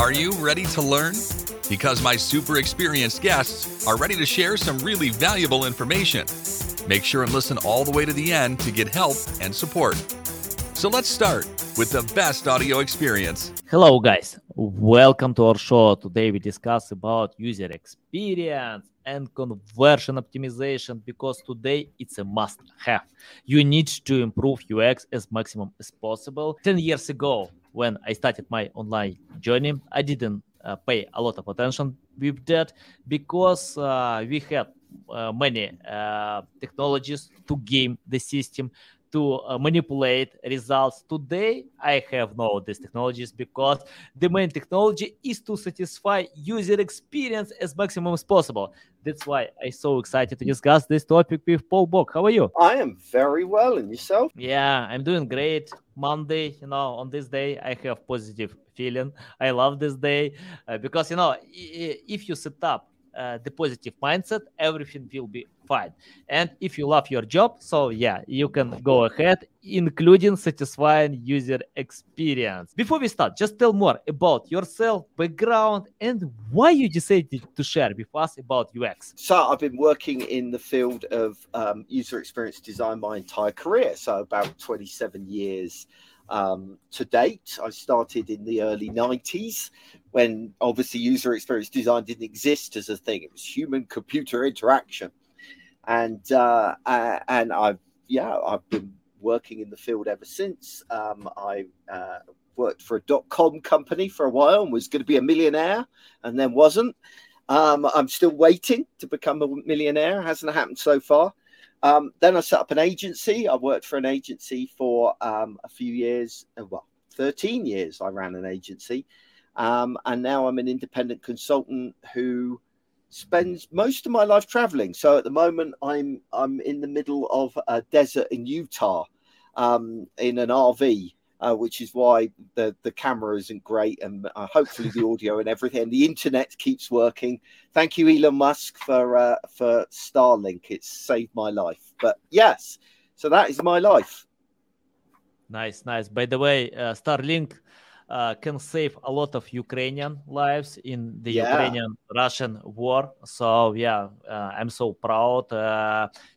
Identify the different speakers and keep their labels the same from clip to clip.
Speaker 1: Are you ready to learn? Because my super experienced guests are ready to share some really valuable information. Make sure and listen all the way to the end to get help and support. So let's start with the best audio experience.
Speaker 2: Hello guys, welcome to our show. Today we discuss about user experience and conversion optimization because today it's a must have. You need to improve UX as maximum as possible. 10 years ago when I started my online journey, I didn't uh, pay a lot of attention with that because uh, we had uh, many uh, technologies to game the system to uh, manipulate results. Today, I have no these technologies because the main technology is to satisfy user experience as maximum as possible. That's why I'm so excited to discuss this topic with Paul Boag. How are you?
Speaker 3: I am very well, and yourself?
Speaker 2: Yeah, I'm doing great. Monday, you know, on this day, I have positive feeling. I love this day uh, because you know, if you set up uh, the positive mindset, everything will be And if you love your job, so yeah, you can go ahead, including satisfying user experience. Before we start, just tell more about yourself, background, and why you decided to share with us about UX.
Speaker 3: So I've been working in the field of um, user experience design my entire career, so about 27 years. Um, to date. I started in the early 90s when obviously user experience design didn't exist as a thing. It was human computer interaction. And uh, and I've yeah, I've been working in the field ever since. Um, I uh, worked for a dot com company for a while and was going to be a millionaire and then wasn't. Um, I'm still waiting to become a millionaire. Hasn't happened so far. Um, then I set up an agency. I worked for an agency for um, a few years, uh, well, 13 years. I ran an agency. Um, and now I'm an independent consultant who spends most of my life traveling. So at the moment, I'm I'm in the middle of a desert in Utah um, in an RV uh, which is why the the camera isn't great, and uh, hopefully the audio and everything. And the internet keeps working. Thank you, Elon Musk, for uh, for Starlink. It's saved my life. But yes, so that is my life.
Speaker 2: Nice, nice. By the way, uh, Starlink. Uh, can save a lot of Ukrainian lives in the yeah. Ukrainian Russian war. So yeah, uh, I'm so proud,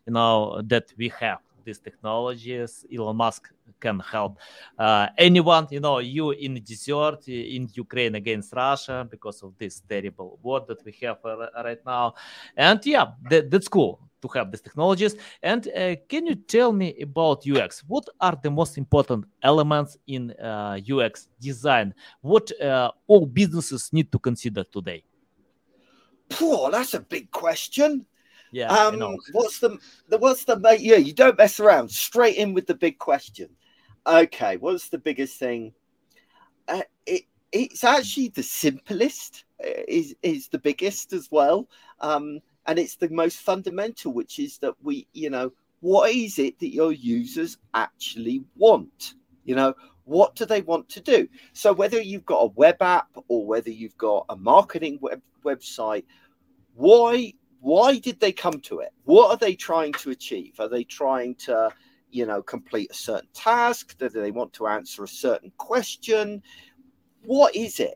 Speaker 2: you know, that we have these technologies. Elon Musk can help uh, anyone, you know, you in desert in Ukraine against Russia because of this terrible war that we have uh, right now. And yeah, that, that's cool to have these technologies. And uh, can you tell me about UX? What are the most important elements in uh, UX design? What uh, all businesses need to consider today?
Speaker 3: Poor, that's a big question.
Speaker 2: Yeah.
Speaker 3: Um, what's the, the what's the yeah? You don't mess around. Straight in with the big question. Okay, what's the biggest thing? Uh, it it's actually the simplest uh, is is the biggest as well, um, and it's the most fundamental, which is that we you know what is it that your users actually want? You know, what do they want to do? So whether you've got a web app or whether you've got a marketing web, website, why why did they come to it? What are they trying to achieve? Are they trying to, you know, complete a certain task? Do they want to answer a certain question? What is it?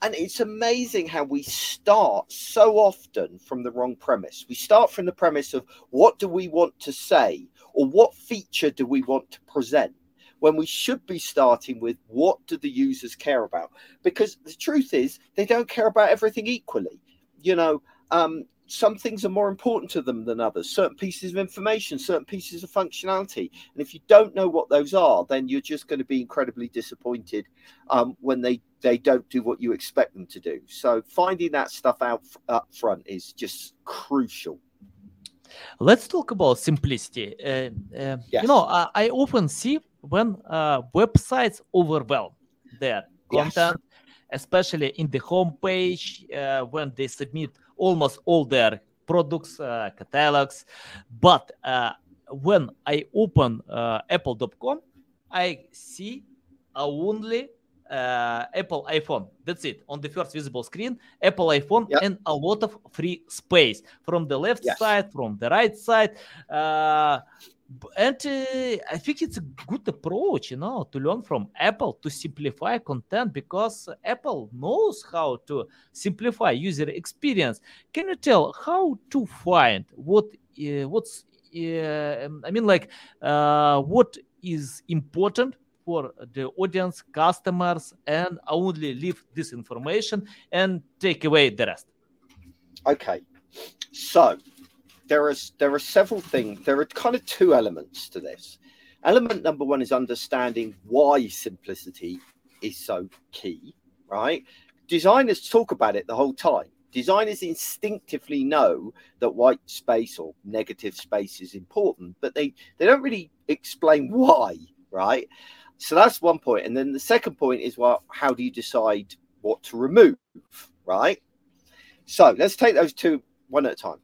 Speaker 3: And it's amazing how we start so often from the wrong premise. We start from the premise of what do we want to say or what feature do we want to present when we should be starting with what do the users care about? Because the truth is, they don't care about everything equally. You know, um, some things are more important to them than others. Certain pieces of information certain pieces of functionality. And if you don't know what those are then you're just going to be incredibly disappointed um, when they they don't do what you expect them to do. So finding that stuff out up front is just crucial.
Speaker 2: Let's talk about simplicity. Uh, uh, yes. you know I, I, often see when uh, websites overwhelm their content yes. especially in the homepage uh, when they submit almost all their products, uh, catalogs. But uh, when I open uh, apple.com, I see only uh, Apple iPhone. That's it. On the first visible screen, Apple iPhone yep. and a lot of free space from the left yes. side, from the right side. And uh, I think it's a good approach, you know, to learn from Apple to simplify content because Apple knows how to simplify user experience. Can you tell how to find what uh, what's uh, I mean, like uh, what is important for the audience, customers, and only leave this information and take away the rest.
Speaker 3: Okay, so there are there are several things. There are kind of two elements to this. Element number one is understanding why simplicity is so key. Right? Designers talk about it the whole time. Designers instinctively know that white space or negative space is important, but they they don't really explain why. Right? So that's one point. And then the second point is well, how do you decide what to remove? Right? So let's take those two one at a time.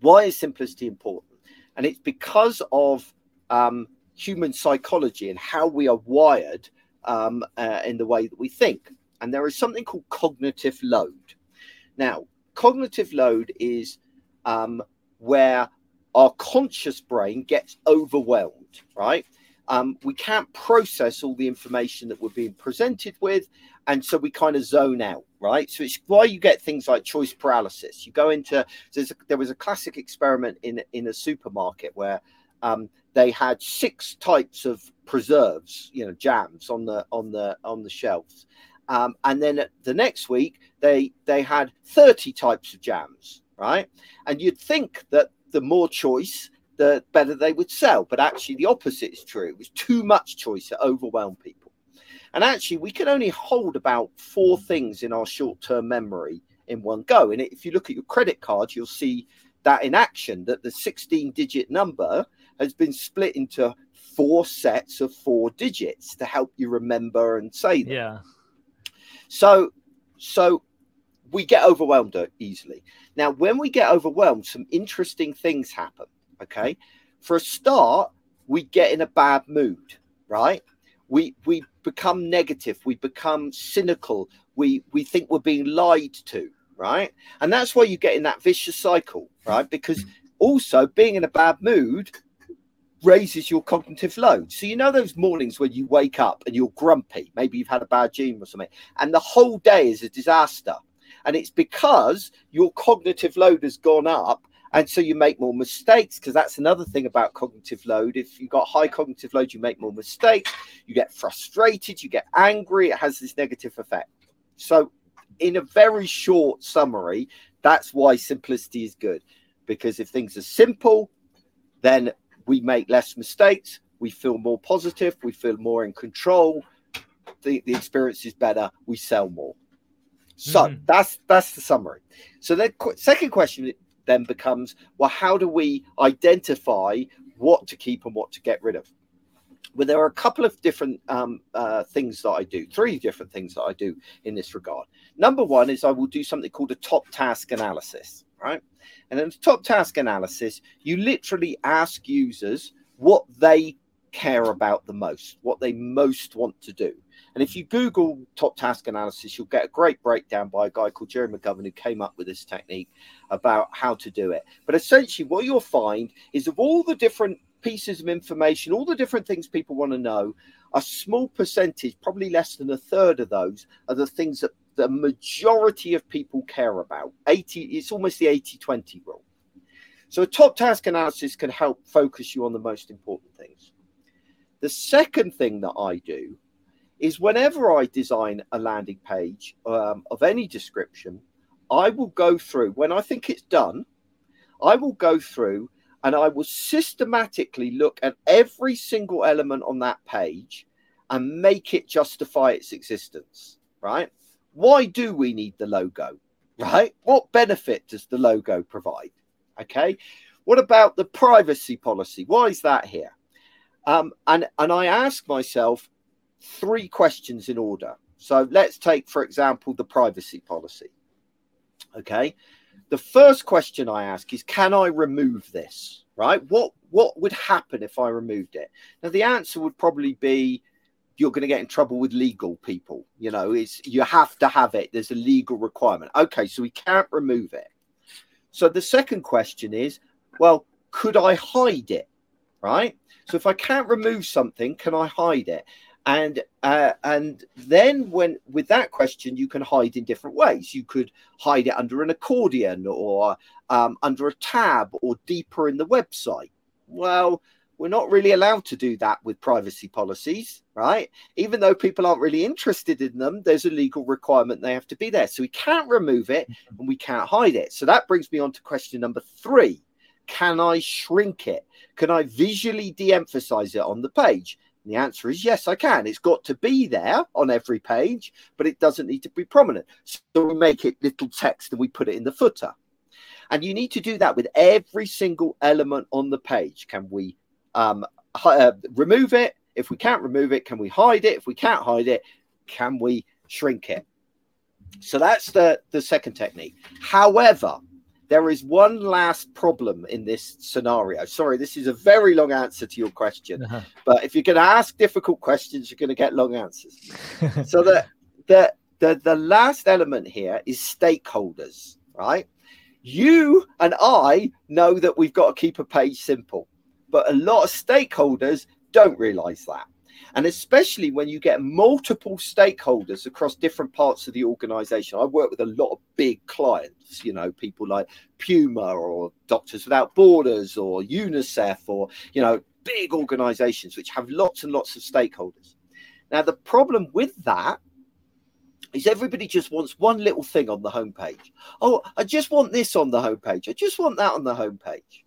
Speaker 3: Why is simplicity important? And it's because of um, human psychology and how we are wired um, uh, in the way that we think. And there is something called cognitive load. Now, cognitive load is um, where our conscious brain gets overwhelmed, right? Um, we can't process all the information that we're being presented with. And so we kind of zone out right? So it's why you get things like choice paralysis. You go into a, there was a classic experiment in in a supermarket where um, they had six types of preserves, you know, jams on the on the on the shelves, um, and then the next week they they had thirty types of jams, right? And you'd think that the more choice, the better they would sell, but actually the opposite is true. It was too much choice that overwhelmed people. And actually, we can only hold about four things in our short term memory in one go. And if you look at your credit card, you'll see that in action that the 16 digit number has been split into four sets of four digits to help you remember and say them.
Speaker 2: Yeah.
Speaker 3: So, so we get overwhelmed uh, easily. Now, when we get overwhelmed, some interesting things happen. Okay. For a start, we get in a bad mood, right? we we become negative we become cynical we we think we're being lied to right and that's why you get in that vicious cycle right because also being in a bad mood raises your cognitive load so you know those mornings when you wake up and you're grumpy maybe you've had a bad dream or something and the whole day is a disaster and it's because your cognitive load has gone up and so you make more mistakes because that's another thing about cognitive load. If you've got high cognitive load you make more mistakes you get frustrated you get angry it has this negative effect. So in a very short summary that's why simplicity is good because if things are simple then we make less mistakes we feel more positive we feel more in control the, the experience is better we sell more. So mm-hmm. that's that's the summary. So the qu- second question then becomes well, how do we identify what to keep and what to get rid of? Well, there are a couple of different um, uh, things that I do, three different things that I do in this regard. Number one is I will do something called a top task analysis, right? And in top task analysis, you literally ask users what they care about the most, what they most want to do. And if you Google top task analysis, you'll get a great breakdown by a guy called Gerry McGovern who came up with this technique about how to do it. But essentially, what you'll find is of all the different pieces of information, all the different things people want to know, a small percentage, probably less than a third of those, are the things that the majority of people care about. 80, it's almost the 80 20 rule. So a top task analysis can help focus you on the most important things. The second thing that I do is whenever I design a landing page um, of any description, I will go through, when I think it's done, I will go through and I will systematically look at every single element on that page and make it justify its existence, right? Why do we need the logo, right? What benefit does the logo provide? Okay. What about the privacy policy? Why is that here? Um, and, and I ask myself, three questions in order. So let's take, for example, the privacy policy. Okay. The first question I ask is, can I remove this? Right? What what would happen if I removed it? Now the answer would probably be you're going to get in trouble with legal people. You know, it's you have to have it. There's a legal requirement. Okay, so we can't remove it. So the second question is, well, could I hide it? right? So if I can't remove something, can I hide it? And uh, and then when with that question, you can hide in different ways. You could hide it under an accordion or um, under a tab or deeper in the website. Well, we're not really allowed to do that with privacy policies, right? Even though people aren't really interested in them, there's a legal requirement they have to be there. So we can't remove it and we can't hide it. So that brings me on to question number three Can I shrink it? Can I visually de emphasize it on the page? And the answer is yes, I can. It's got to be there on every page, but it doesn't need to be prominent. So we make it little text and we put it in the footer. And you need to do that with every single element on the page. Can we um, uh, remove it? If we can't remove it, can we hide it? If we can't hide it, can we shrink it? So that's the, the second technique. However, there is one last problem in this scenario. Sorry, this is a very long answer to your question, uh-huh. but if you're going to ask difficult questions, you're going to get long answers. so the, the the the last element here is stakeholders, right? You and I know that we've got to keep a page simple, but a lot of stakeholders don't realize that. And especially when you get multiple stakeholders across different parts of the organization. I work with a lot of big clients, you know, people like Puma or Doctors Without Borders or UNICEF or, you know, big organizations which have lots and lots of stakeholders. Now, the problem with that is everybody just wants one little thing on the homepage. Oh, I just want this on the homepage. I just want that on the homepage.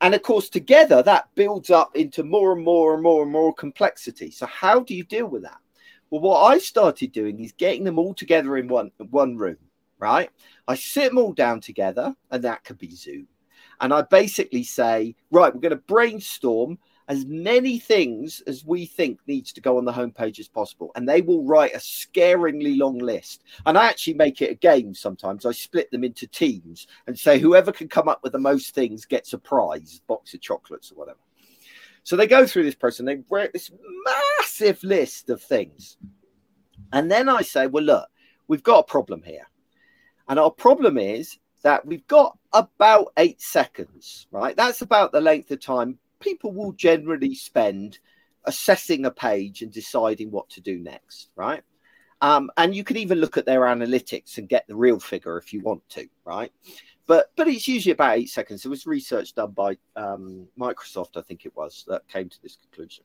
Speaker 3: And of course, together that builds up into more and more and more and more complexity. So, how do you deal with that? Well, what I started doing is getting them all together in one one room, right? I sit them all down together, and that could be Zoom. And I basically say, right, we're going to brainstorm as many things as we think needs to go on the homepage as possible. And they will write a scaringly long list. And I actually make it a game sometimes. I split them into teams and say whoever can come up with the most things gets a prize, box of chocolates or whatever. So they go through this process and they write this massive list of things. And then I say, well, look, we've got a problem here. And our problem is that we've got about eight seconds, right? That's about the length of time people will generally spend assessing a page and deciding what to do next, right? Um, and you can even look at their analytics and get the real figure if you want to, right? But but it's usually about eight seconds. There was research done by um, Microsoft, I think it was, that came to this conclusion.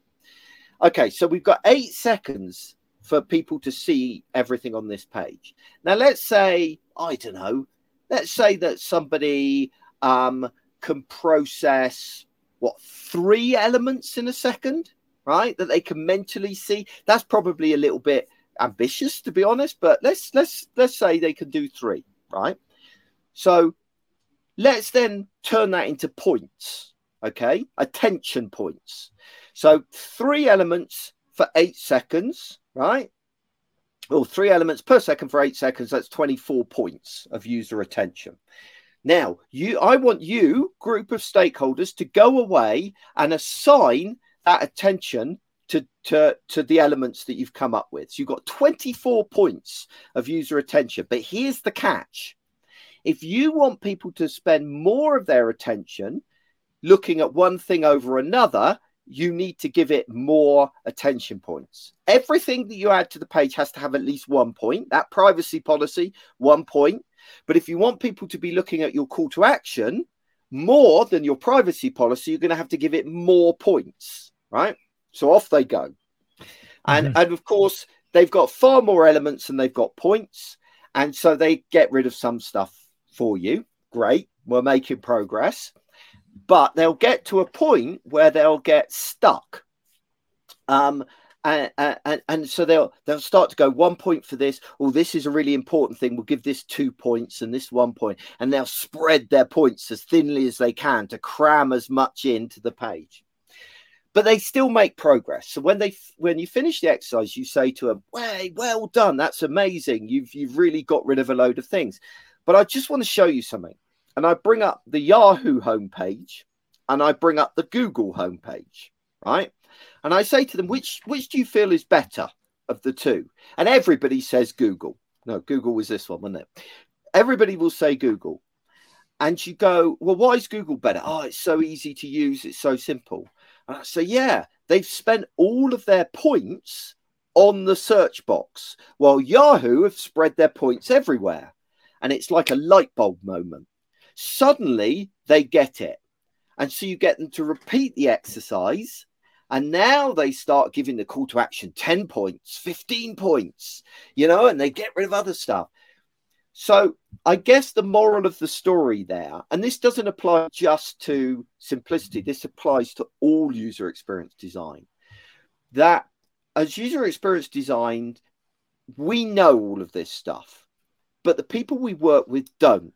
Speaker 3: Okay, so we've got eight seconds for people to see everything on this page. Now, let's say I don't know. Let's say that somebody um, can process what three elements in a second, right? That they can mentally see. That's probably a little bit ambitious, to be honest. But let's let's let's say they can do three, right? So let's then turn that into points, okay? Attention points. So three elements for eight seconds, right? Or three elements per second for eight seconds. That's 24 points of user attention. Now, you, I want you, group of stakeholders, to go away and assign that attention to, to, to the elements that you've come up with. So you've got 24 points of user attention. But here's the catch if you want people to spend more of their attention looking at one thing over another, you need to give it more attention points. Everything that you add to the page has to have at least one point. That privacy policy, one point. But if you want people to be looking at your call to action more than your privacy policy, you're going to have to give it more points, right? So off they go. And mm-hmm. and of course, they've got far more elements than they've got points. And so they get rid of some stuff for you. Great. We're making progress. But they'll get to a point where they'll get stuck. Um, and, and, and so they'll they'll start to go one point for this. Oh, this is a really important thing. We'll give this two points and this one point, and they'll spread their points as thinly as they can to cram as much into the page. But they still make progress. So when they when you finish the exercise, you say to them, "Way, well done. That's amazing. You've you've really got rid of a load of things." But I just want to show you something, and I bring up the Yahoo homepage, and I bring up the Google homepage, right? And I say to them, which which do you feel is better of the two? And everybody says Google. No, Google was this one, wasn't it? Everybody will say Google. and you go, well, why is Google better? Oh, it's so easy to use. It's so simple. And I say, yeah, they've spent all of their points on the search box, while Yahoo have spread their points everywhere. And it's like a light bulb moment. Suddenly they get it. And so you get them to repeat the exercise. And now they start giving the call to action 10 points, 15 points, you know, and they get rid of other stuff. So I guess the moral of the story there, and this doesn't apply just to simplicity, this applies to all user experience design, that as user experience design, we know all of this stuff, but the people we work with don't.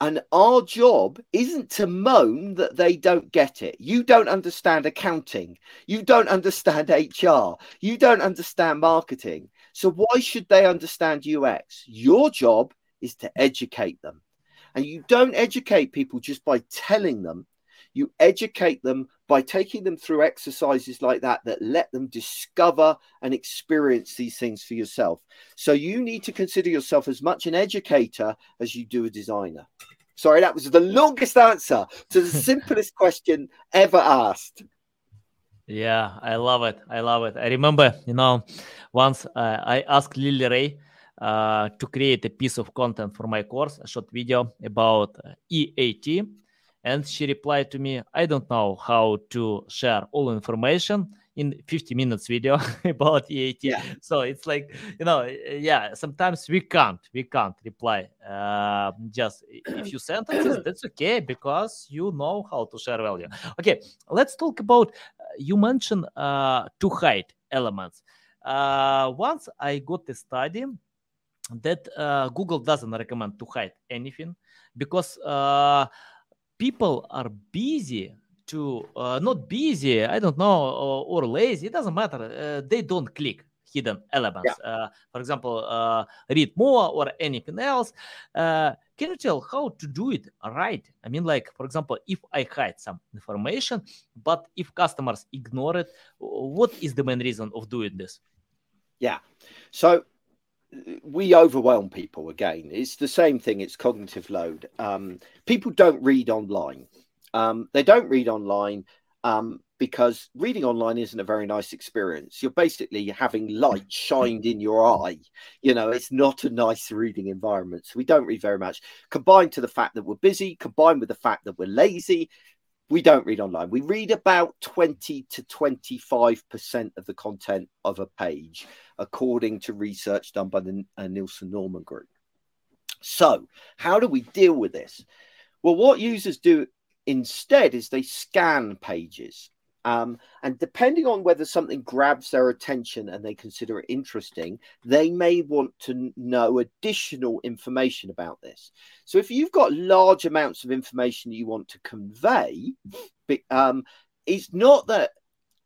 Speaker 3: And our job isn't to moan that they don't get it. You don't understand accounting. You don't understand HR. You don't understand marketing. So, why should they understand UX? Your job is to educate them. And you don't educate people just by telling them you educate them by taking them through exercises like that that let them discover and experience these things for yourself. So you need to consider yourself as much an educator as you do a designer. Sorry, that was the longest answer to the simplest question ever asked.
Speaker 2: Yeah, I love it. I love it. I remember, you know, once uh, I asked Lily Ray uh, to create a piece of content for my course, a short video about uh, EAT, and she replied to me i don't know how to share all information in 50 minutes video about EAT. Yeah. So it's like, you know, yeah, sometimes we can't, we can't reply uh, just a few sentences. That's okay because you know how to share value. Okay, let's talk about, uh, you mentioned uh, to hide elements. Uh, once I got a study that uh, Google doesn't recommend to hide anything because uh, people are busy to uh, not busy i don't know or, or, lazy it doesn't matter uh, they don't click hidden elements. Yeah. uh, for example uh, read more or anything else. Uh, can you tell how to do it right? I mean like for example if i hide some information but if customers ignore it what is the main reason of doing this?
Speaker 3: Yeah. So we overwhelm people again. It's the same thing. It's cognitive load. Um, people don't read online. Um, they don't read online um, because reading online isn't a very nice experience. You're basically having light shined in your eye. You know, it's not a nice reading environment. So we don't read very much. Combined to the fact that we're busy, combined with the fact that we're lazy, we don't read online. We read about 20 to 25% of the content of a page, according to research done by the uh, Nielsen Norman Group. So, how do we deal with this? Well, what users do instead is they scan pages. Um, and depending on whether something grabs their attention and they consider it interesting, they may want to know additional information about this. So, if you've got large amounts of information you want to convey, um, it's not that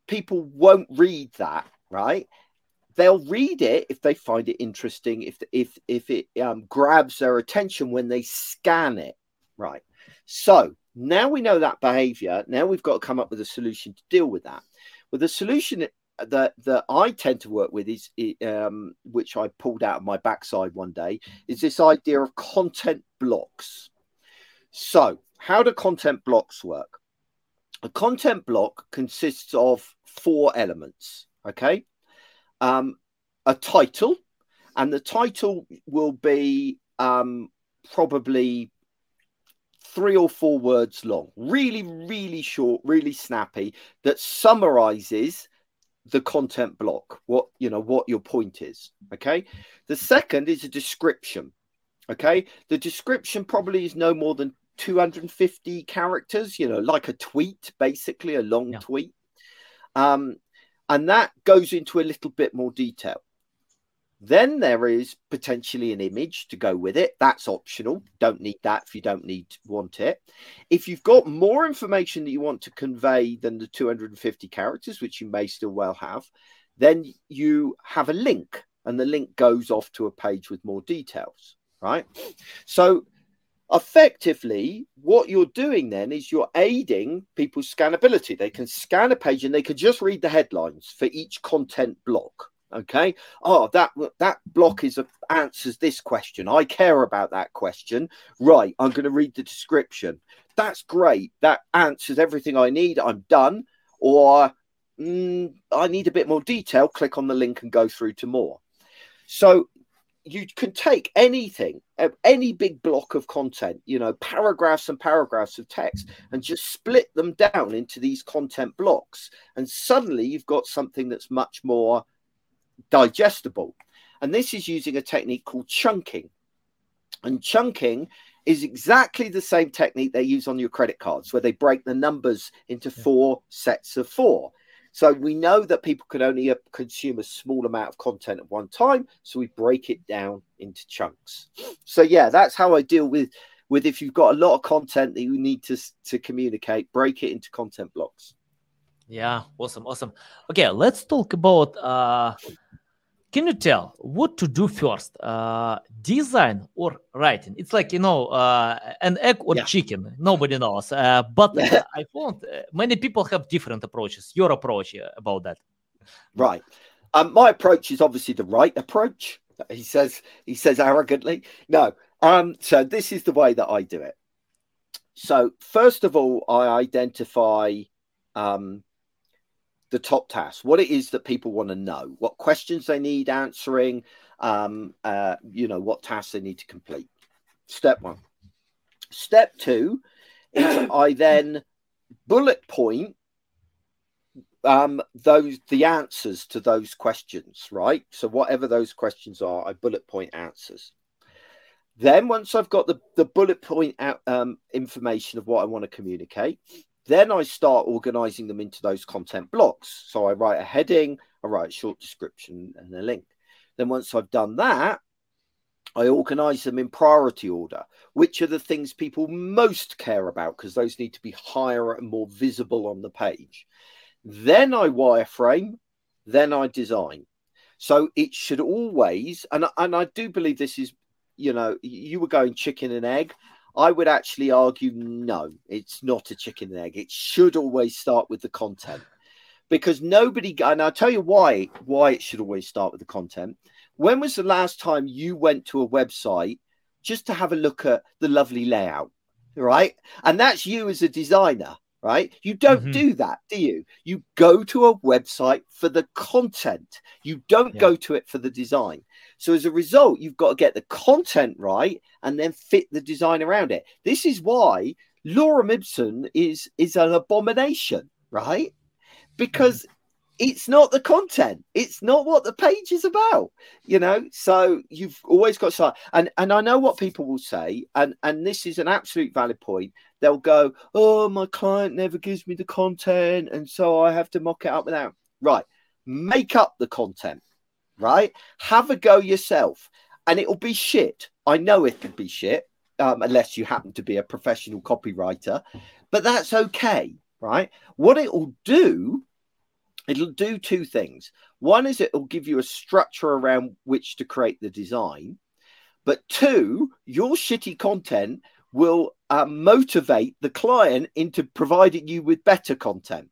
Speaker 3: people won't read that, right? They'll read it if they find it interesting, if if if it um, grabs their attention when they scan it, right? So now we know that behavior. Now we've got to come up with a solution to deal with that. Well, the solution that that I tend to work with is, um, which I pulled out of my backside one day, is this idea of content blocks. So, how do content blocks work? A content block consists of four elements. Okay, um, a title, and the title will be um, probably three or four words long, really, really short, really snappy, that summarizes the content block, what you know, what your point is. Okay. The second is a description. Okay. The description probably is no more than 250 characters, you know, like a tweet, basically a long yeah. tweet. Um, and that goes into a little bit more detail. Then there is potentially an image to go with it. That's optional. Don't need that if you don't need want it. If you've got more information that you want to convey than the 250 characters, which you may still well have, then you have a link and the link goes off to a page with more details, right? So effectively what you're doing then is you're aiding people's scannability. They can scan a page and they can just read the headlines for each content block Okay. Oh, that that block is a, answers this question. I care about that question. Right. I'm going to read the description. That's great. That answers everything I need. I'm done. Or mm, I need a bit more detail. Click on the link and go through to more. So you can take anything, any big block of content, you know, paragraphs and paragraphs of text, and just split them down into these content blocks. And suddenly you've got something that's much more digestible. And this is using a technique called chunking. And chunking is exactly the same technique they use on your credit cards, where they break the numbers into four sets of four. So we know that people can only uh, consume a small amount of content at one time, so we break it down into chunks. So yeah, that's how I deal with with if you've got a lot of content that you need to to communicate, break it into content blocks.
Speaker 2: Yeah, awesome, awesome. Okay, let's talk about uh can you tell what to do first uh, design or writing? It's like you know uh, an egg or yeah. chicken. Nobody knows. Uh, but i found uh, many people have different approaches. Your approach uh, about that.
Speaker 3: Right. Um, my approach is obviously the right approach. He says he says arrogantly. No um, so this is the way that i do it. So first of all i identify um, the top tasks, what it is that people want to know, what questions they need answering, um, uh, you know, what tasks they need to complete. Step one. Step two is I then bullet point um, those the answers to those questions, right? So whatever those questions are, I bullet point answers. Then once I've got the, the bullet point out, um, information of what I want to communicate, then I start organizing them into those content blocks. So I write a heading, I write a short description and a link. Then once I've done that, I organize them in priority order. Which are the things people most care about? Because those need to be higher and more visible on the page. Then I wireframe, then I design. So it should always, and, and I do believe this is, you know, you were going chicken and egg. I would actually argue no, it's not a chicken and egg. It should always start with the content because nobody, and I'll tell you why, why it should always start with the content. When was the last time you went to a website just to have a look at the lovely layout? Right. And that's you as a designer right? You don't mm-hmm. do that, do you? You go to a website for the content. You don't yeah. go to it for the design. So as a result, you've got to get the content right and then fit the design around it. This is why Lorem Ipsum is is an abomination, right? Because mm-hmm it's not the content. It's not what the page is about you know? So you've always got to and and i know what people will say and and this is an absolute valid point. They'll go oh my client never gives me the content and so i have to mock it up without right make up the content right? Have a go yourself and it'll be shit. I know it could be shit um, unless you happen to be a professional copywriter but that's okay right? What it will do it'll do two things. One is it'll give you a structure around which to create the design, but two, your shitty content will uh, motivate the client into providing you with better content.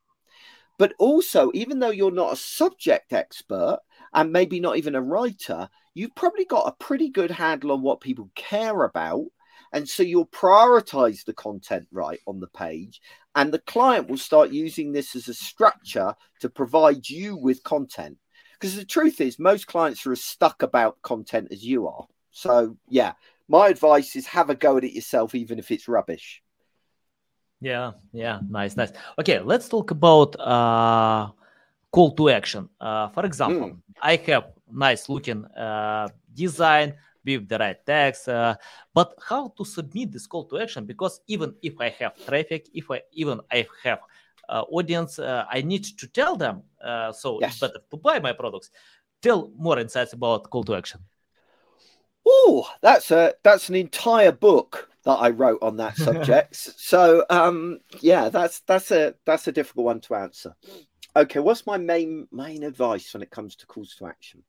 Speaker 3: But also, even though you're not a subject expert and maybe not even a writer, you've probably got a pretty good handle on what people care about and so you'll prioritize the content right on the page, and the client will start using this as a structure to provide you with content. Because the truth is, most clients are as stuck about content as you are. So, yeah, my advice is have a go at it yourself, even if it's rubbish.
Speaker 2: Yeah, yeah, nice, nice. Okay, let's talk about uh, call to action. Uh, for example, mm. I have nice looking uh, design with the right text. Uh, but how to submit this call to action? Because even if I have traffic, if I even I have uh, audience, uh, I need to tell them. Uh, so yes. it's better to buy my products. Tell more insights about call to action.
Speaker 3: Oh, that's a that's an entire book that I wrote on that subject. so um, yeah, that's that's a that's a difficult one to answer. Okay, what's my main main advice when it comes to calls to action?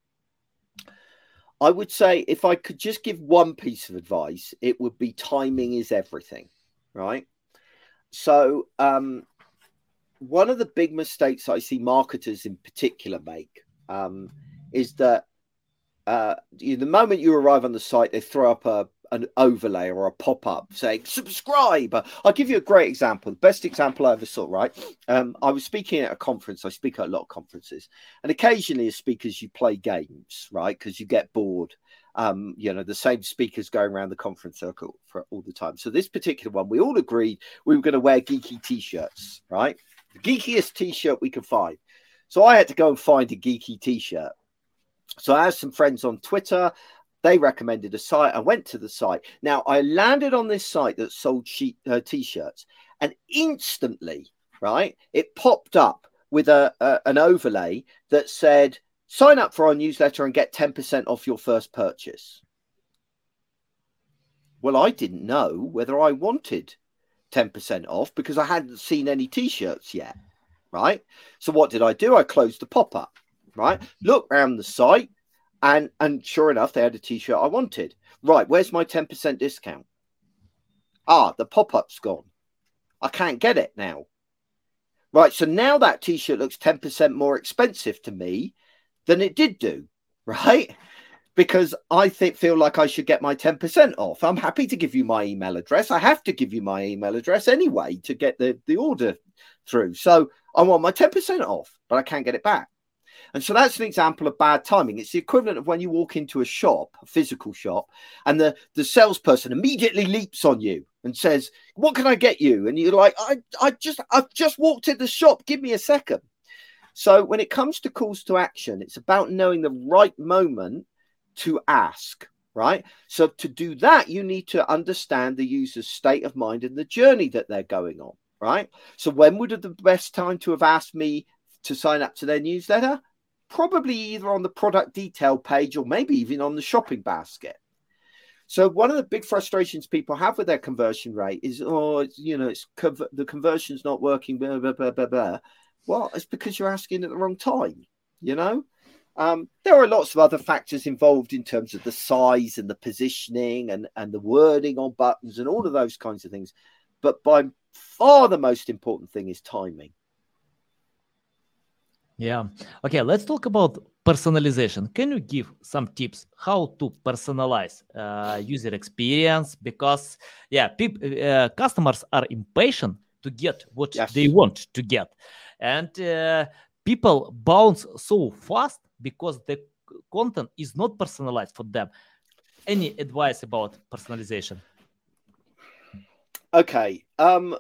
Speaker 3: I would say if I could just give one piece of advice, it would be timing is everything, right? So, um, one of the big mistakes I see marketers in particular make um, is that uh, the moment you arrive on the site, they throw up a an overlay or a pop up saying subscribe. I'll give you a great example. The best example I ever saw, right? Um, I was speaking at a conference. I speak at a lot of conferences, and occasionally, as speakers, you play games, right? Because you get bored. Um, you know, the same speakers going around the conference circle for all the time. So, this particular one, we all agreed we were going to wear geeky t shirts, right? The geekiest t shirt we could find. So, I had to go and find a geeky t shirt. So I have some friends on Twitter they recommended a site. I went to the site. Now I landed on this site that sold sheet uh, t-shirts, and instantly, right, it popped up with a, a an overlay that said, "Sign up for our newsletter and get ten percent off your first purchase." Well, I didn't know whether I wanted ten percent off because I hadn't seen any t-shirts yet, right? So what did I do? I closed the pop-up, right? Look around the site and and sure enough, they had a t-shirt I wanted. Right, where's my 10% discount? Ah, the pop-up's gone. I can't get it now. Right, so now that t-shirt looks 10% more expensive to me than it did do, right? Because I feel like I should get my 10% off. I'm happy to give you my email address. I have to give you my email address anyway to get the, the order through. So I want my 10% off, but I can't get it back. And so that's an example of bad timing. It's the equivalent of when you walk into a shop, a physical shop, and the, the salesperson immediately leaps on you and says, What can I get you? And you're like, I, I just I've just walked in the shop. Give me a second. So when it comes to calls to action, it's about knowing the right moment to ask, right? So to do that, you need to understand the user's state of mind and the journey that they're going on, right? So when would have the best time to have asked me to sign up to their newsletter? probably either on the product detail page or maybe even on the shopping basket. So one of the big frustrations people have with their conversion rate is, oh, you know, it's the conversion's not working. Blah, blah, blah, blah, blah. Well, it's because you're asking at the wrong time. You know, um, there are lots of other factors involved in terms of the size and the positioning and and the wording on buttons and all of those kinds of things. But by far the most important thing is timing.
Speaker 2: Yeah. Okay, let's talk about personalization. Can you give some tips how to personalize uh, user experience? Because yeah, uh, customers are impatient to get what yes. they want to get, and uh, people bounce so fast because the content is not personalized for them. Any advice about personalization?
Speaker 3: Okay. Um,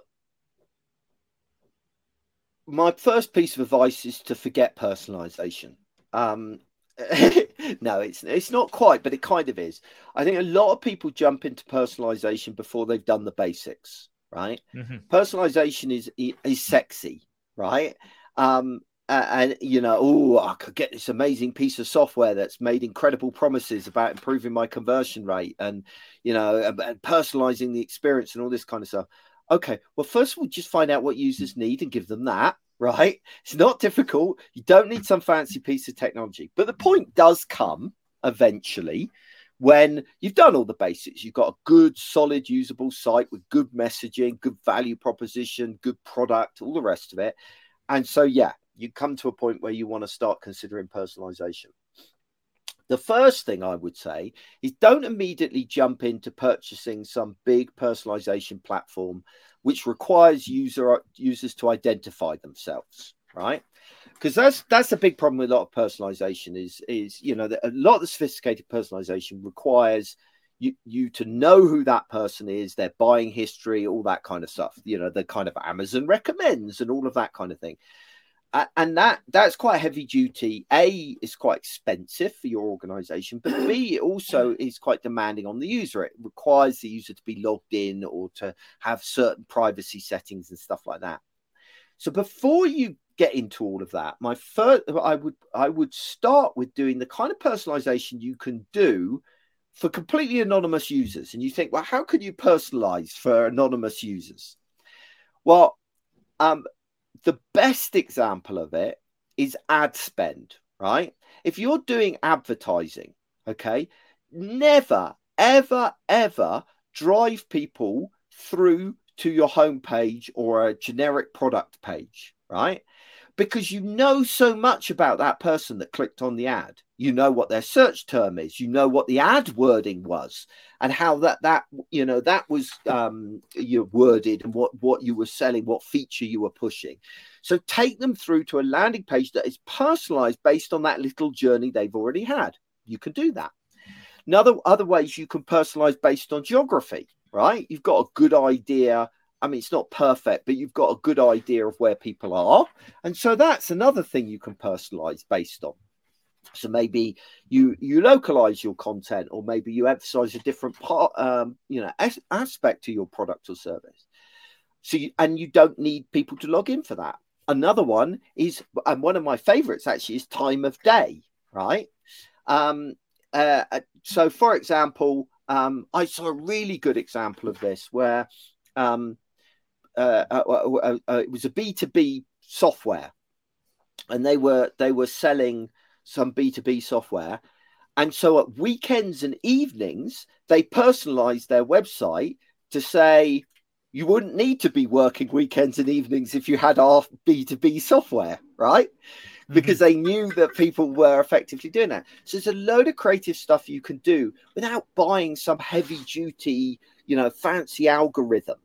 Speaker 3: my first piece of advice is to forget personalization. Um, no, it's it's not quite, but it kind of is. I think a lot of people jump into personalization before they've done the basics, right? Mm-hmm. Personalization is is sexy, right? Um, and you know, oh, I could get this amazing piece of software that's made incredible promises about improving my conversion rate and you know, and personalizing the experience and all this kind of stuff. Okay, well, first of all, just find out what users need and give them that, right? It's not difficult. You don't need some fancy piece of technology. But the point does come eventually when you've done all the basics. You've got a good, solid, usable site with good messaging, good value proposition, good product, all the rest of it. And so, yeah, you come to a point where you want to start considering personalization. The first thing I would say is don't immediately jump into purchasing some big personalization platform which requires user users to identify themselves, right? Because that's that's a big problem with a lot of personalization is is you know that a lot of the sophisticated personalization requires you, you to know who that person is, their buying history, all that kind of stuff. You know, the kind of Amazon recommends and all of that kind of thing and that that's quite heavy duty. A is quite expensive for your organization but b also is quite demanding on the user. It requires the user to be logged in or to have certain privacy settings and stuff like that. So before you get into all of that my first i would i would start with doing the kind of personalization you can do for completely anonymous users. And you think well how can you personalize for anonymous users? Well um, the best example of it is ad spend, right? If you're doing advertising, okay, never, ever, ever drive people through to your homepage or a generic product page, right? Because you know so much about that person that clicked on the ad. You know what their search term is. You know what the ad wording was, and how that that you know that was um, you worded and what what you were selling, what feature you were pushing. So take them through to a landing page that is personalized based on that little journey they've already had. You can do that. Another other ways you can personalize based on geography, right? You've got a good idea I mean, it's not perfect, but you've got a good idea of where people are. And so that's another thing you can personalize based on. So maybe you you localize your content, or maybe you emphasize a different part, um, you know, as, aspect to your product or service. So you, and you don't need people to log in for that. Another one is, and one of my favorites actually is time of day, right? Um, uh, uh so, for example, um, I saw a really good example of this where um, uh, uh, uh, uh, it was a B two B software, and they were they were selling some B two B software, and so at weekends and evenings they personalised their website to say you wouldn't need to be working weekends and evenings if you had our B two B software, right? Mm-hmm. Because they knew that people were effectively doing that. So there's a load of creative stuff you can do without buying some heavy duty, you know, fancy algorithm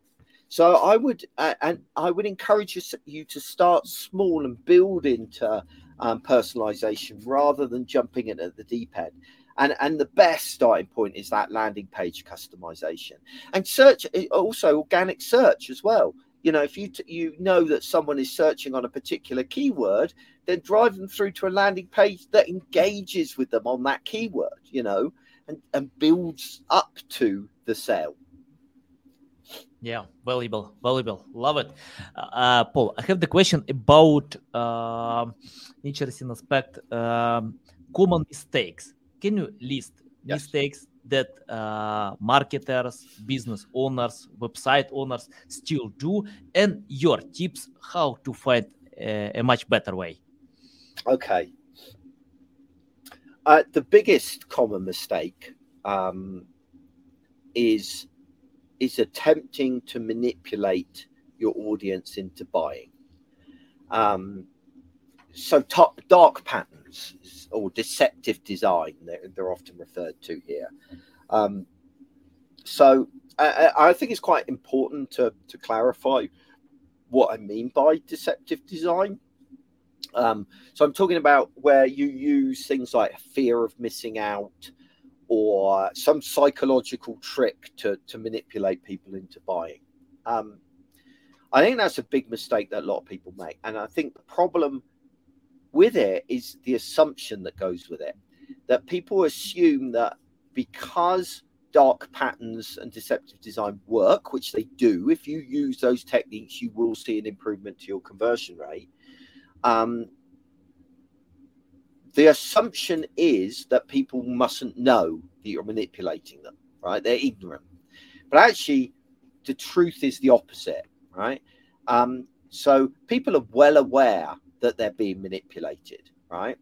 Speaker 3: so I would uh, and I would encourage you, to start small and build into um, personalization rather than jumping in at the deep end. And, and the best starting point is that landing page customization. And search eh, also organic search as well. You know if you t- you know that someone is searching on a particular keyword then drive them through to a landing page that engages with them on that keyword you know and, and builds up to the sale
Speaker 2: yeah, valuable, valuable. Love it. Uh, Paul, I have the question about uh, interesting aspect, um, common mistakes. Can you list yes. mistakes that uh, marketers, business owners, website owners still do, and your tips how to find a, a much better way?
Speaker 3: Okay. Uh, the biggest common mistake um, is is attempting to manipulate your audience into buying. Um, so top, dark patterns or deceptive design, they're, they're often referred to here. Um, so I, I, think it's quite important to, to clarify what I mean by deceptive design. Um, so I'm talking about where you use things like fear of missing out, or some psychological trick to, to manipulate people into buying. Um, I think that's a big mistake that a lot of people make. And I think the problem with it is the assumption that goes with it that people assume that because dark patterns and deceptive design work, which they do, if you use those techniques, you will see an improvement to your conversion rate. Um, the assumption is that people mustn't know that you're manipulating them, right? They're ignorant. But actually, the truth is the opposite, right? Um, so people are well aware that they're being manipulated, right?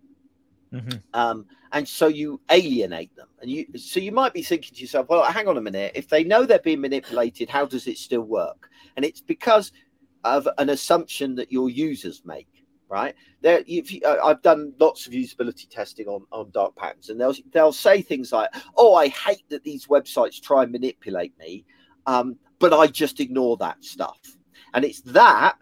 Speaker 3: Mm-hmm. Um, and so you alienate them, and you so you might be thinking to yourself, well, hang on a minute. If they know they're being manipulated, how does it still work? And it's because of an assumption that your users make right? There, you, uh, I've done lots of usability testing on on dark patterns, and they'll they'll say things like, "Oh, I hate that these websites try and manipulate me, um, but I just ignore that stuff." And it's that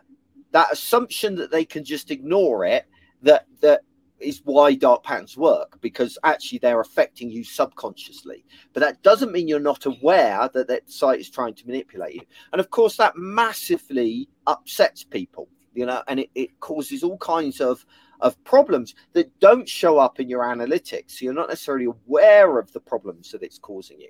Speaker 3: that assumption that they can just ignore it that that is why dark patterns work because actually they're affecting you subconsciously. But that doesn't mean you're not aware that that site is trying to manipulate you. And of course, that massively upsets people you know, and it, it causes all kinds of of problems that don't show up in your analytics. So you're not necessarily aware of the problems that it's causing you.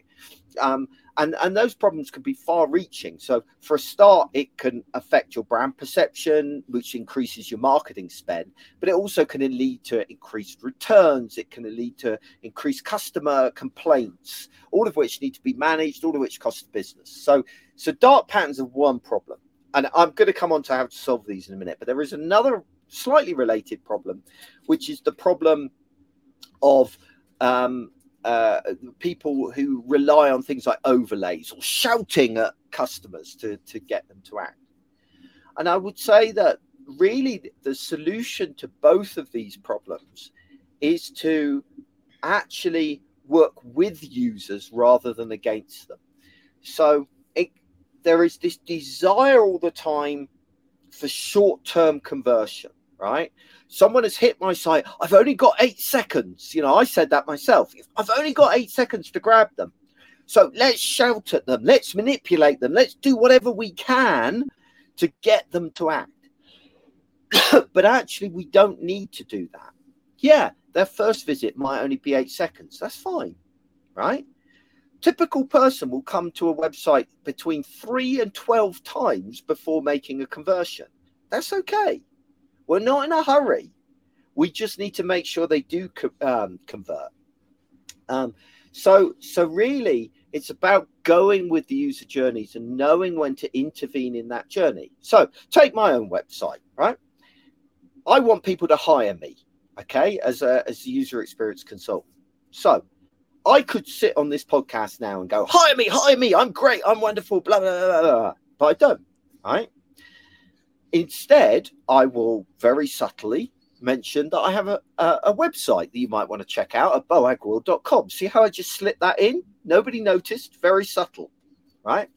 Speaker 3: Um, and, and those problems can be far reaching. So, for a start, it can affect your brand perception, which increases your marketing spend, but it also can lead to increased returns. It can lead to increased customer complaints, all of which need to be managed, all of which cost the business. So, so dark patterns are one problem and I'm going to come on to how to solve these in a minute, but there is another slightly related problem, which is the problem of um, uh, people who rely on things like overlays or shouting at customers to, to get them to act. And I would say that really, the solution to both of these problems is to actually work with users rather than against them. So there is this desire all the time for short term conversion, right? Someone has hit my site. I've only got eight seconds. You know, I said that myself. I've only got eight seconds to grab them. So let's shout at them. Let's manipulate them. Let's do whatever we can to get them to act. but actually, we don't need to do that. Yeah, their first visit might only be eight seconds. That's fine, right? Typical person will come to a website between three and 12 times before making a conversion. That's okay. We're not in a hurry. We just need to make sure they do um, convert. Um, so, so really, it's about going with the user journeys and knowing when to intervene in that journey. So, take my own website, right? I want people to hire me, okay, as a as a user experience consultant. So, I could sit on this podcast now and go, hire me, hire me, I'm great, I'm wonderful, blah blah blah, blah. but I don't, right? Instead, I will very subtly mention that I have a, a, a, website that you might want to check out at boagworld.com. See how I just slipped that in? Nobody noticed. Very subtle, right?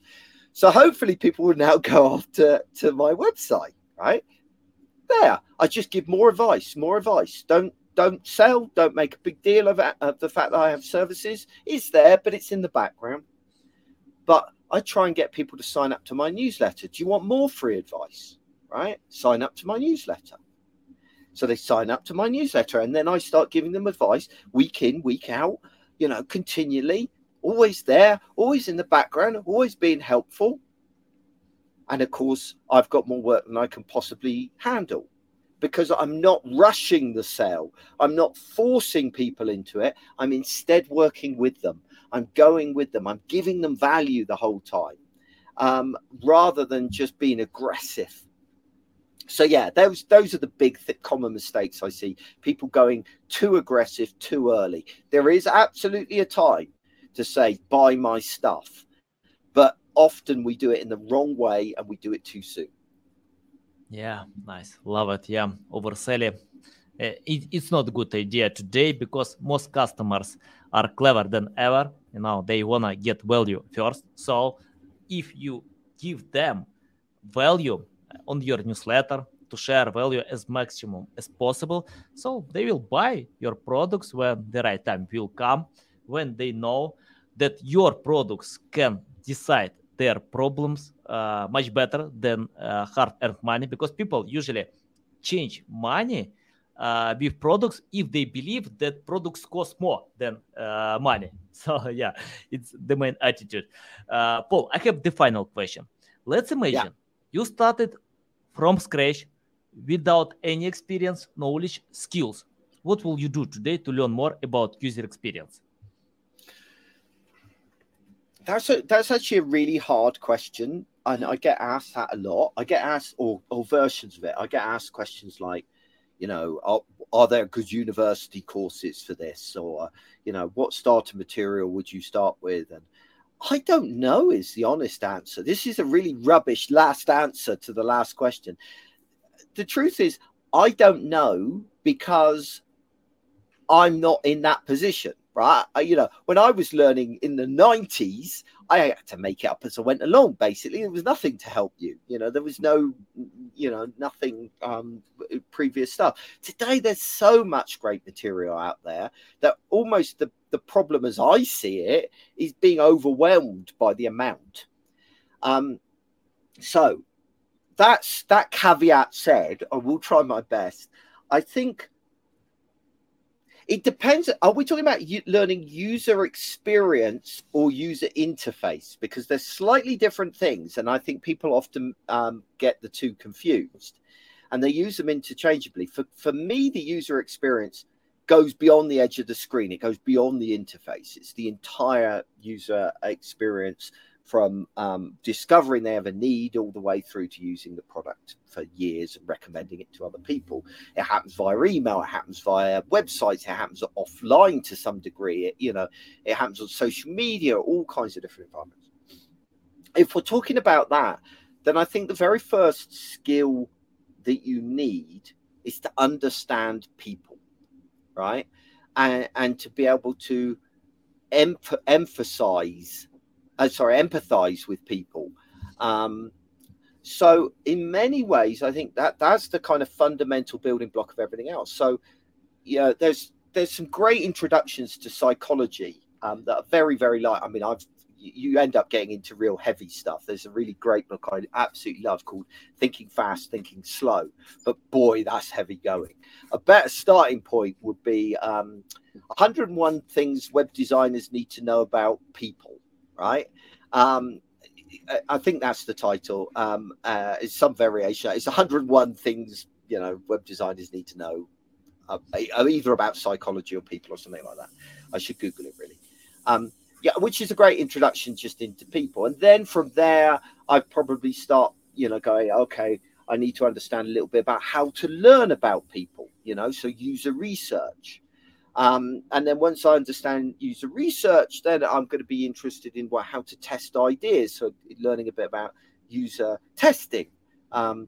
Speaker 3: So hopefully people will now go off to, to my website, right? There, I just give more advice, more advice. Don't don't sell, don't make a big deal of, of the fact that I have services. It's there, but it's in the background. But I try and get people to sign up to my newsletter. Do you want more free advice? Right? Sign up to my newsletter. So they sign up to my newsletter and then I start giving them advice week in, week out, you know, continually, always there, always in the background, always being helpful. And of course, I've got more work than I can possibly handle because I'm not rushing the sale. I'm not forcing people into it. I'm instead working with them. I'm going with them. I'm giving them value the whole time um, rather than just being aggressive so yeah, those those are the big th- common mistakes I see. People going too aggressive too early. There is absolutely a time to say buy my stuff, but often we do it in the wrong way and we do it too soon.
Speaker 2: Yeah, nice, love it. Yeah, overselling. Uh, it, it's not a good idea today because most customers are clever than ever. You know, they wanna get value first. So if you give them value on your newsletter to share value as maximum as possible so they will buy your products when the right time will come when they know that your products can decide their problems uh, much better than uh, hard earned money because people usually change money uh, with products if they believe that products cost more than uh, money. So yeah, it's the main attitude. Uh, Paul, I have the final question. Let's imagine yeah. you started from scratch without any experience, knowledge, skills. What will you do today to learn more about user experience?
Speaker 3: That's a, that's actually a really hard question, and I get asked that a lot. I get asked, or, or versions of it. I get asked questions like, you know, are, are there good university courses for this, or you know, what starter material would you start with, and I don't know, is the honest answer. This is a really rubbish last answer to the last question. The truth is, I don't know because I'm not in that position, right? I, you know, when I was learning in the 90s, I had to make it up as I went along. Basically, there was nothing to help you. You know, there was no, you know, nothing um, previous stuff. Today, there's so much great material out there that almost the the problem, as I see it, is being overwhelmed by the amount. Um, so that's that caveat said. I will try my best. I think it depends. Are we talking about learning user experience or user interface? Because they're slightly different things, and I think people often um, get the two confused, and they use them interchangeably. For for me, the user experience goes beyond the edge of the screen. It goes beyond the interface. It's the entire user experience from um, discovering they have a need all the way through to using the product for years and recommending it to other people. It happens via email, it happens via websites, it happens offline to some degree. It, you know, it happens on social media, all kinds of different environments. If we're talking about that, then I think the very first skill that you need is to understand people, right? And, and to be able to emph- emphasize, uh, sorry, empathize with people. Um, so in many ways, I think that that's the kind of fundamental building block of everything else. So yeah, there's there's some great introductions to psychology um, that are very very light. I mean, I've you end up getting into real heavy stuff. There's a really great book I absolutely love called Thinking Fast, Thinking Slow. But boy, that's heavy going. A better starting point would be um, 101 Things Web Designers Need to Know About People, right? Um, I think that's the title. Um, uh, it's some variation. It's 101 things you know web designers need to know, uh, either about psychology or people or something like that. I should Google it really. Um, yeah, which is a great introduction just into people, and then from there, I probably start you know going okay. I need to understand a little bit about how to learn about people, you know, so user research. Um, and then once I understand user research, then I'm going to be interested in what, how to test ideas. So learning a bit about user testing. Um,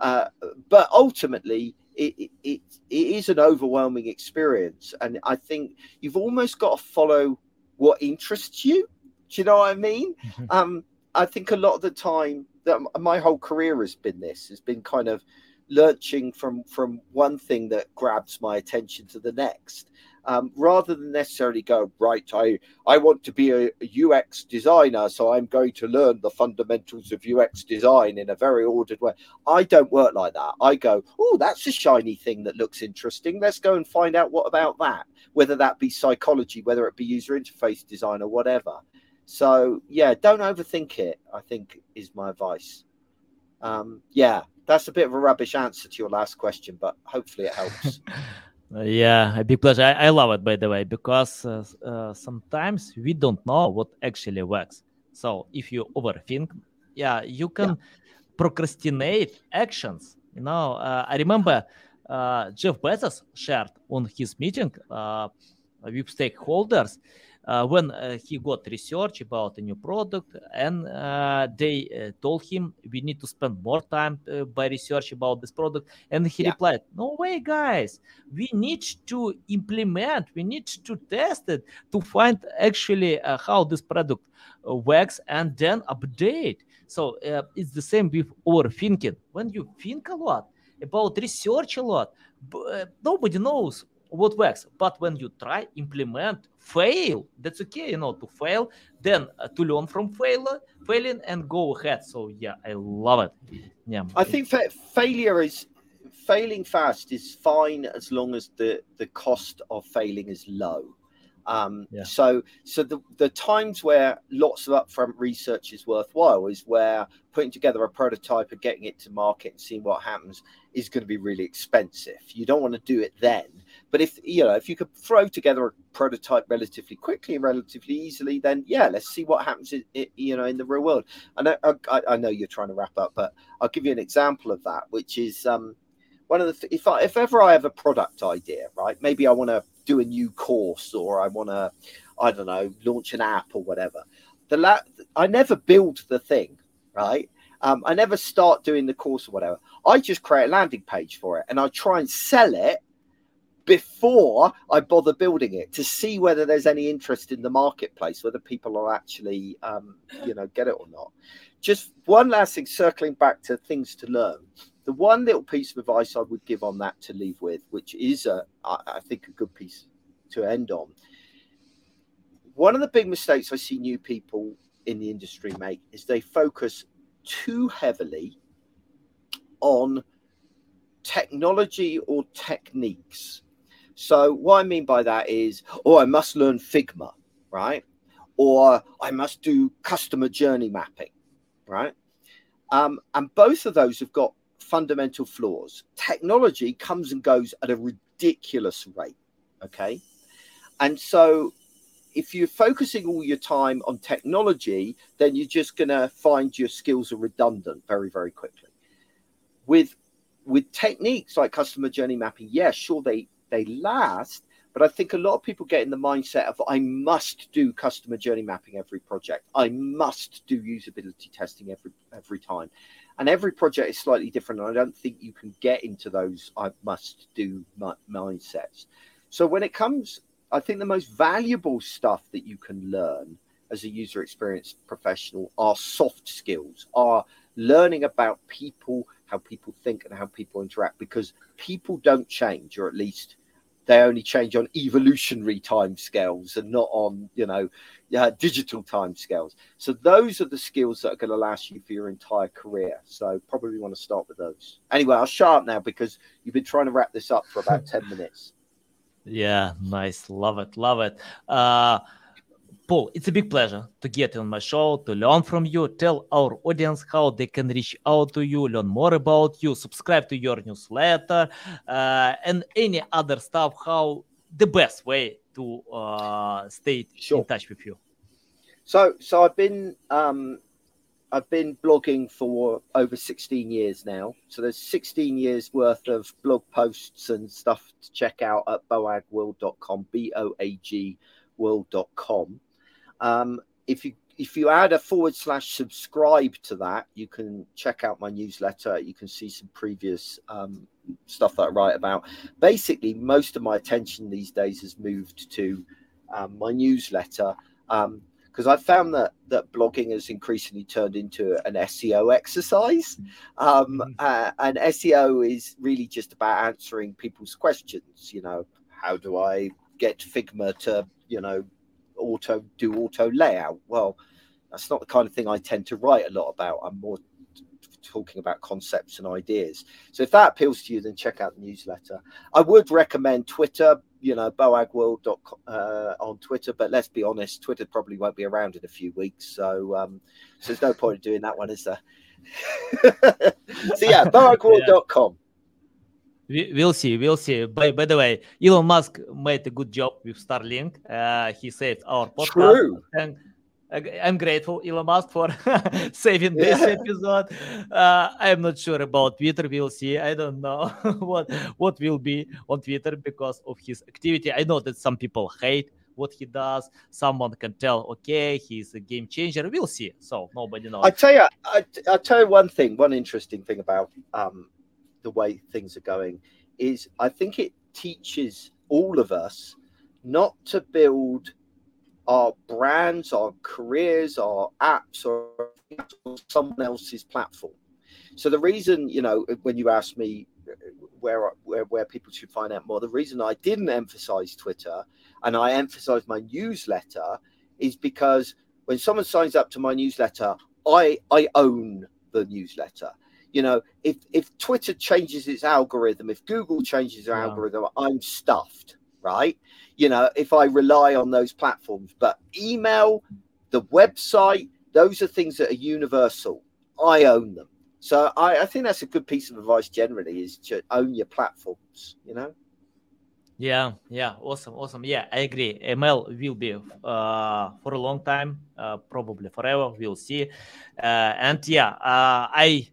Speaker 3: uh, but ultimately, it, it, it, it is an overwhelming experience. And I think you've almost got to follow what interests you. Do you know what I mean? Mm-hmm. Um, I think a lot of the time that my whole career has been this, has been kind of lurching from from one thing that grabs my attention to the next. Um, rather than necessarily go right i i want to be a, ux designer so i'm going to learn the fundamentals of ux design in a very ordered way i don't work like that. I go oh that's a shiny thing that looks interesting. Let's go and find out what about that whether that be psychology whether it be user interface design or whatever. So yeah don't overthink it i think is my advice. Um, yeah that's a bit of a rubbish answer to your last question, but hopefully it helps.
Speaker 2: yeah, a big pleasure. I, I, love it, by the way, because uh, uh, sometimes we don't know what actually works. So if you overthink, yeah, you can yeah. procrastinate actions. You know, uh, I remember uh, Jeff Bezos shared on his meeting uh, with stakeholders uh, when uh, he got research about a new product and uh, they uh, told him we need to spend more time uh, by research about this product. And he yeah. replied no way guys. We need to implement we need to test it to find actually uh, how this product works and then update. So it's the same with overthinking when you think a lot about research a lot nobody knows what works but when you try implement fail. That's okay you know to fail. Then uh, to learn from failure failing and go ahead. So yeah i love it. Yeah.
Speaker 3: I think fa- failure is failing fast is fine as long as the the cost of failing is low. Um, yeah. So, so the, the times where lots of upfront research is worthwhile is where putting together a prototype and getting it to market and seeing what happens is going to be really expensive. You don't want to do it then. But if you know if you could throw together a prototype relatively quickly and relatively easily, then yeah, let's see what happens. In, you know, in the real world. I, I, I know you're trying to wrap up, but I'll give you an example of that, which is um, one of the th- if I if ever I have a product idea, right? Maybe I want to do a new course or I want to, I don't know, launch an app or whatever. The la- I never build the thing, right? Um, I never start doing the course or whatever. I just create a landing page for it and I try and sell it before I bother building it to see whether there's any interest in the marketplace, whether people are actually, um, you know, get it or not. Just one last thing, circling back to things to learn the one little piece of advice I would give on that to leave with, which is a, I think a good piece to end on. One of the big mistakes I see new people in the industry make is they focus too heavily on technology or techniques. So what I mean by that is, oh, I must learn Figma, right? Or I must do customer journey mapping, right? Um, and both of those have got fundamental flaws. Technology comes and goes at a ridiculous rate. Okay. And so if you're focusing all your time on technology, then you're just going to find your skills are redundant very, very quickly. With with techniques like customer journey mapping, yeah, sure they they last, But I think a lot of people get in the mindset of I must do customer journey mapping every project. I must do usability testing every every time. And every project is slightly different. And I don't think you can get into those I must do mindsets. So when it comes, I think the most valuable stuff that you can learn as a user experience professional are soft skills, are learning about people, how people think, and how people interact because people don't change, or at least they only change on evolutionary time scales and not on you know uh, digital time scales so those are the skills that are going to last you for your entire career. So probably want to start with those. Anyway i'll shut up now because you've been trying to wrap this up for about 10 minutes.
Speaker 2: Yeah nice. Love it love it. Uh Paul, it's a big pleasure to get on my show, to learn from you, tell our audience how they can reach out to you, learn more about you, subscribe to your newsletter, uh, and any other stuff, how the best way to uh, stay sure. in touch with you.
Speaker 3: So, so I've been um, I've been blogging for over 16 years now. So there's 16 years worth of blog posts and stuff to check out at boagworld.com, B O A G world.com. Um, if you if you add a forward slash subscribe to that, you can check out my newsletter. You can see some previous um, stuff that I write about. Basically, most of my attention these days has moved to um, my newsletter because um, I found that that blogging has increasingly turned into an SEO exercise, um, mm-hmm. uh, and SEO is really just about answering people's questions. You know, how do I get Figma to you know auto do auto layout. Well, that's not the kind of thing I tend to write a lot about. I'm more talking about concepts and ideas. So if that appeals to you, then check out the newsletter. I would recommend Twitter, you know, boagworld.com uh, on Twitter, but let's be honest, Twitter probably won't be around in a few weeks. So, um, so there's no point in doing that one, is there? so yeah, boagworld.com.
Speaker 2: We, will see. We'll see. By, by the way, Elon Musk made a good job with Starlink. Uh, he saved our podcast. True. And I'm grateful, Elon Musk, for saving this yeah. episode. Uh, I'm not sure about Twitter. We'll see. I don't know what what will be on Twitter because of his activity. I know that some people hate what he does. Someone can tell, okay, he's a game changer. We'll see. So nobody knows.
Speaker 3: I tell you, I, I tell you one thing. One interesting thing about um, the way things are going is I think it teaches all of us not to build our brands, our careers, our apps, or someone else's platform. So the reason, you know, when you ask me where where where people should find out more, the reason I didn't emphasize Twitter and I emphasized my newsletter is because when someone signs up to my newsletter, I I own the newsletter you know, if if Twitter changes its algorithm, if Google changes their algorithm, I'm stuffed, right? You know, if I rely on those platforms, but email, the website, those are things that are universal. I own them. So I, I think that's a good piece of advice generally is to own your platforms, you know?
Speaker 2: Yeah, yeah, awesome, awesome. Yeah, I agree. Email will be uh, for a long time, uh, probably forever. We'll see. Uh, and yeah, uh, I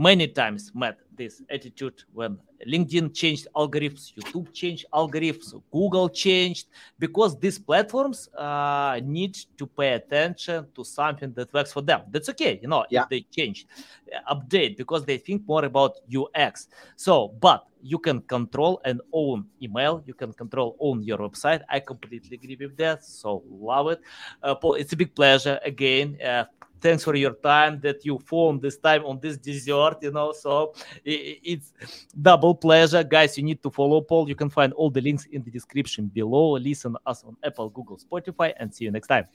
Speaker 2: many times met this attitude when LinkedIn changed algorithms, YouTube changed algorithms, Google changed, because these platforms uh, need to pay attention to something that works for them. That's okay, you know, yeah. if they change, uh, update, because they think more about UX. So, but you can control and own email, you can control own your website. I completely agree with that. So, love it. Uh, Paul, it's a big pleasure again. Uh, thanks for your time that you phone this time on this dessert you know so it's double pleasure. Guys you need to follow paul. You can find all the links in the description below. Listen us on apple google spotify and see you next time.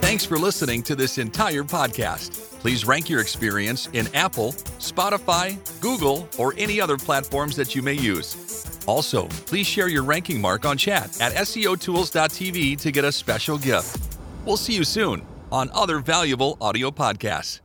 Speaker 1: Thanks for listening to this entire podcast. Please rank your experience in apple spotify google or any other platforms that you may use. Also, please share your ranking mark on chat at SEOtools.tv to get a special gift. We'll see you soon on other valuable audio podcasts.